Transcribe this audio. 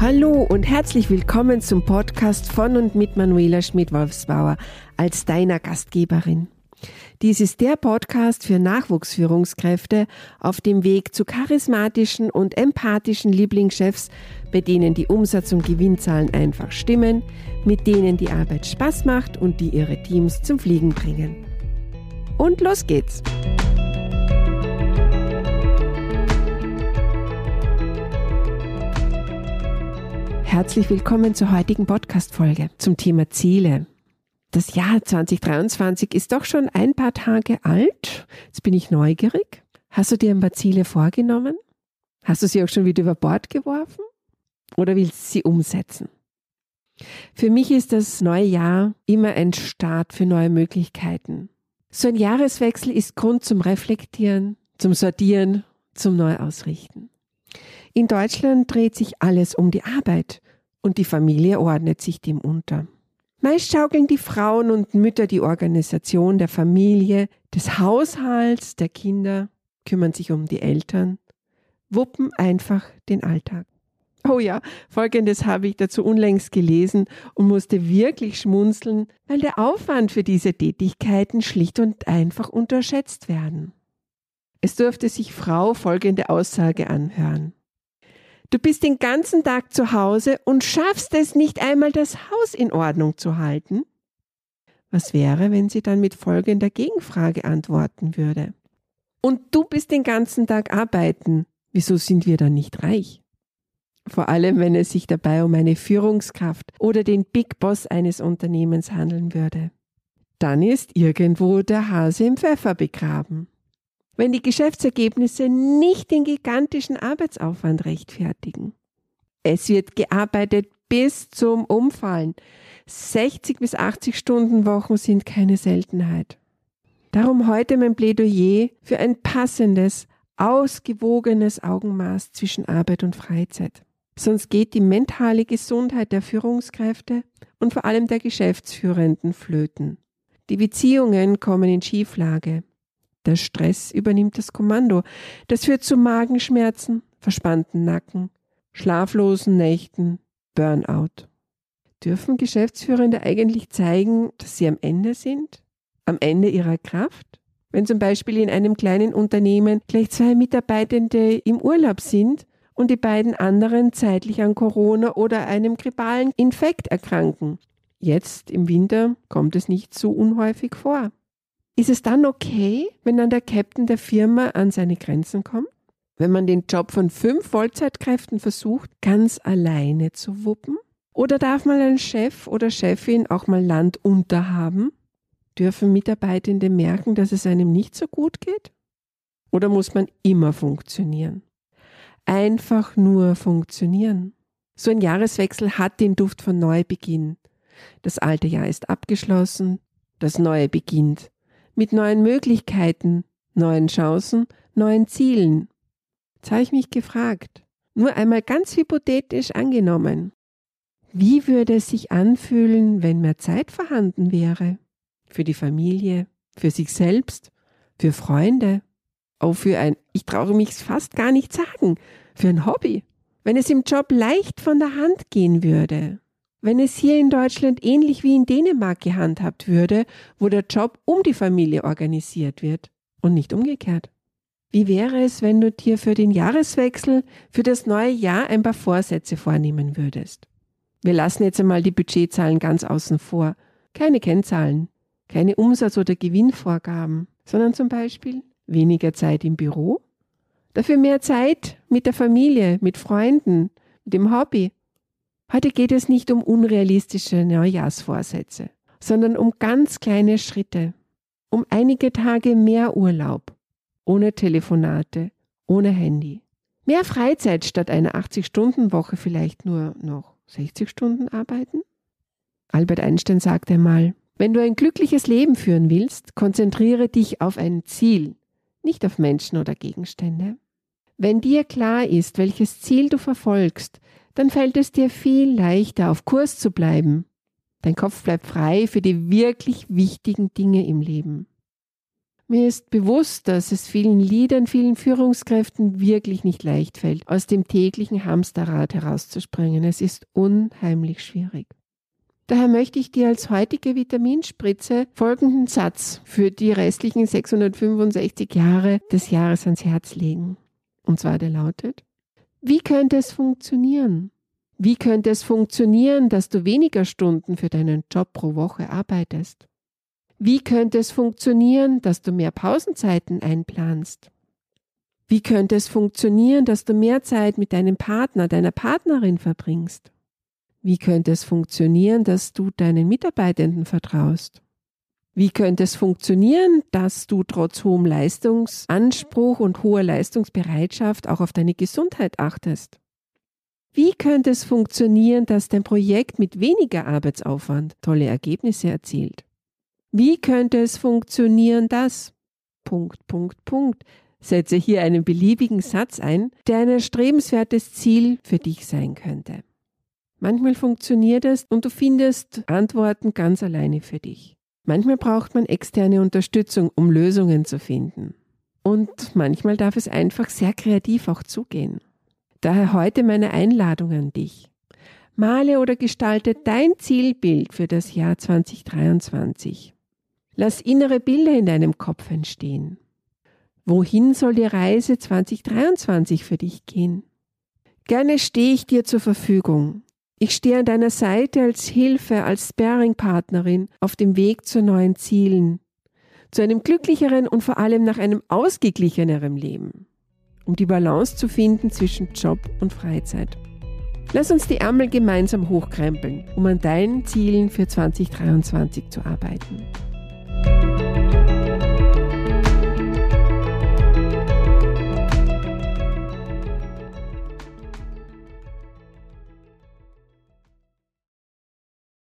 Hallo und herzlich willkommen zum Podcast von und mit Manuela Schmidt-Wolfsbauer als deiner Gastgeberin. Dies ist der Podcast für Nachwuchsführungskräfte auf dem Weg zu charismatischen und empathischen Lieblingschefs, bei denen die Umsatz- und Gewinnzahlen einfach stimmen, mit denen die Arbeit Spaß macht und die ihre Teams zum Fliegen bringen. Und los geht's! Herzlich willkommen zur heutigen Podcast-Folge zum Thema Ziele. Das Jahr 2023 ist doch schon ein paar Tage alt. Jetzt bin ich neugierig. Hast du dir ein paar Ziele vorgenommen? Hast du sie auch schon wieder über Bord geworfen? Oder willst du sie umsetzen? Für mich ist das neue Jahr immer ein Start für neue Möglichkeiten. So ein Jahreswechsel ist Grund zum Reflektieren, zum Sortieren, zum Neuausrichten. In Deutschland dreht sich alles um die Arbeit und die Familie ordnet sich dem unter. Meist schaukeln die Frauen und Mütter die Organisation der Familie, des Haushalts, der Kinder, kümmern sich um die Eltern, wuppen einfach den Alltag. Oh ja, folgendes habe ich dazu unlängst gelesen und musste wirklich schmunzeln, weil der Aufwand für diese Tätigkeiten schlicht und einfach unterschätzt werden. Es durfte sich Frau folgende Aussage anhören. Du bist den ganzen Tag zu Hause und schaffst es nicht einmal, das Haus in Ordnung zu halten? Was wäre, wenn sie dann mit folgender Gegenfrage antworten würde? Und du bist den ganzen Tag arbeiten. Wieso sind wir dann nicht reich? Vor allem, wenn es sich dabei um eine Führungskraft oder den Big Boss eines Unternehmens handeln würde. Dann ist irgendwo der Hase im Pfeffer begraben wenn die Geschäftsergebnisse nicht den gigantischen Arbeitsaufwand rechtfertigen. Es wird gearbeitet bis zum Umfallen. 60 bis 80 Stunden Wochen sind keine Seltenheit. Darum heute mein Plädoyer für ein passendes, ausgewogenes Augenmaß zwischen Arbeit und Freizeit. Sonst geht die mentale Gesundheit der Führungskräfte und vor allem der Geschäftsführenden flöten. Die Beziehungen kommen in Schieflage. Der Stress übernimmt das Kommando. Das führt zu Magenschmerzen, verspannten Nacken, schlaflosen Nächten, Burnout. Dürfen Geschäftsführende eigentlich zeigen, dass sie am Ende sind? Am Ende ihrer Kraft? Wenn zum Beispiel in einem kleinen Unternehmen gleich zwei Mitarbeitende im Urlaub sind und die beiden anderen zeitlich an Corona oder einem grippalen Infekt erkranken. Jetzt im Winter kommt es nicht so unhäufig vor. Ist es dann okay, wenn dann der Captain der Firma an seine Grenzen kommt? Wenn man den Job von fünf Vollzeitkräften versucht, ganz alleine zu wuppen? Oder darf mal ein Chef oder Chefin auch mal Land unterhaben? Dürfen Mitarbeitende merken, dass es einem nicht so gut geht? Oder muss man immer funktionieren? Einfach nur funktionieren. So ein Jahreswechsel hat den Duft von Neubeginn. Das alte Jahr ist abgeschlossen, das neue beginnt mit neuen Möglichkeiten, neuen Chancen, neuen Zielen. Jetzt habe ich mich gefragt, nur einmal ganz hypothetisch angenommen, wie würde es sich anfühlen, wenn mehr Zeit vorhanden wäre? Für die Familie, für sich selbst, für Freunde, auch für ein, ich traue mich fast gar nicht sagen, für ein Hobby. Wenn es im Job leicht von der Hand gehen würde, wenn es hier in Deutschland ähnlich wie in Dänemark gehandhabt würde, wo der Job um die Familie organisiert wird und nicht umgekehrt. Wie wäre es, wenn du dir für den Jahreswechsel, für das neue Jahr ein paar Vorsätze vornehmen würdest? Wir lassen jetzt einmal die Budgetzahlen ganz außen vor. Keine Kennzahlen, keine Umsatz- oder Gewinnvorgaben, sondern zum Beispiel weniger Zeit im Büro, dafür mehr Zeit mit der Familie, mit Freunden, mit dem Hobby Heute geht es nicht um unrealistische Neujahrsvorsätze, sondern um ganz kleine Schritte, um einige Tage mehr Urlaub, ohne Telefonate, ohne Handy. Mehr Freizeit statt einer 80-Stunden-Woche vielleicht nur noch 60 Stunden arbeiten? Albert Einstein sagte einmal, wenn du ein glückliches Leben führen willst, konzentriere dich auf ein Ziel, nicht auf Menschen oder Gegenstände. Wenn dir klar ist, welches Ziel du verfolgst, dann fällt es dir viel leichter, auf Kurs zu bleiben. Dein Kopf bleibt frei für die wirklich wichtigen Dinge im Leben. Mir ist bewusst, dass es vielen Leadern, vielen Führungskräften wirklich nicht leicht fällt, aus dem täglichen Hamsterrad herauszuspringen. Es ist unheimlich schwierig. Daher möchte ich dir als heutige Vitaminspritze folgenden Satz für die restlichen 665 Jahre des Jahres ans Herz legen. Und zwar der lautet, wie könnte es funktionieren? Wie könnte es funktionieren, dass du weniger Stunden für deinen Job pro Woche arbeitest? Wie könnte es funktionieren, dass du mehr Pausenzeiten einplanst? Wie könnte es funktionieren, dass du mehr Zeit mit deinem Partner, deiner Partnerin verbringst? Wie könnte es funktionieren, dass du deinen Mitarbeitenden vertraust? Wie könnte es funktionieren, dass du trotz hohem Leistungsanspruch und hoher Leistungsbereitschaft auch auf deine Gesundheit achtest? Wie könnte es funktionieren, dass dein Projekt mit weniger Arbeitsaufwand tolle Ergebnisse erzielt? Wie könnte es funktionieren, dass Punkt, Punkt, Punkt. Setze hier einen beliebigen Satz ein, der ein erstrebenswertes Ziel für dich sein könnte. Manchmal funktioniert es und du findest Antworten ganz alleine für dich. Manchmal braucht man externe Unterstützung, um Lösungen zu finden. Und manchmal darf es einfach sehr kreativ auch zugehen. Daher heute meine Einladung an dich. Male oder gestalte dein Zielbild für das Jahr 2023. Lass innere Bilder in deinem Kopf entstehen. Wohin soll die Reise 2023 für dich gehen? Gerne stehe ich dir zur Verfügung. Ich stehe an deiner Seite als Hilfe, als Sparing-Partnerin auf dem Weg zu neuen Zielen, zu einem glücklicheren und vor allem nach einem ausgeglicheneren Leben, um die Balance zu finden zwischen Job und Freizeit. Lass uns die Ärmel gemeinsam hochkrempeln, um an deinen Zielen für 2023 zu arbeiten.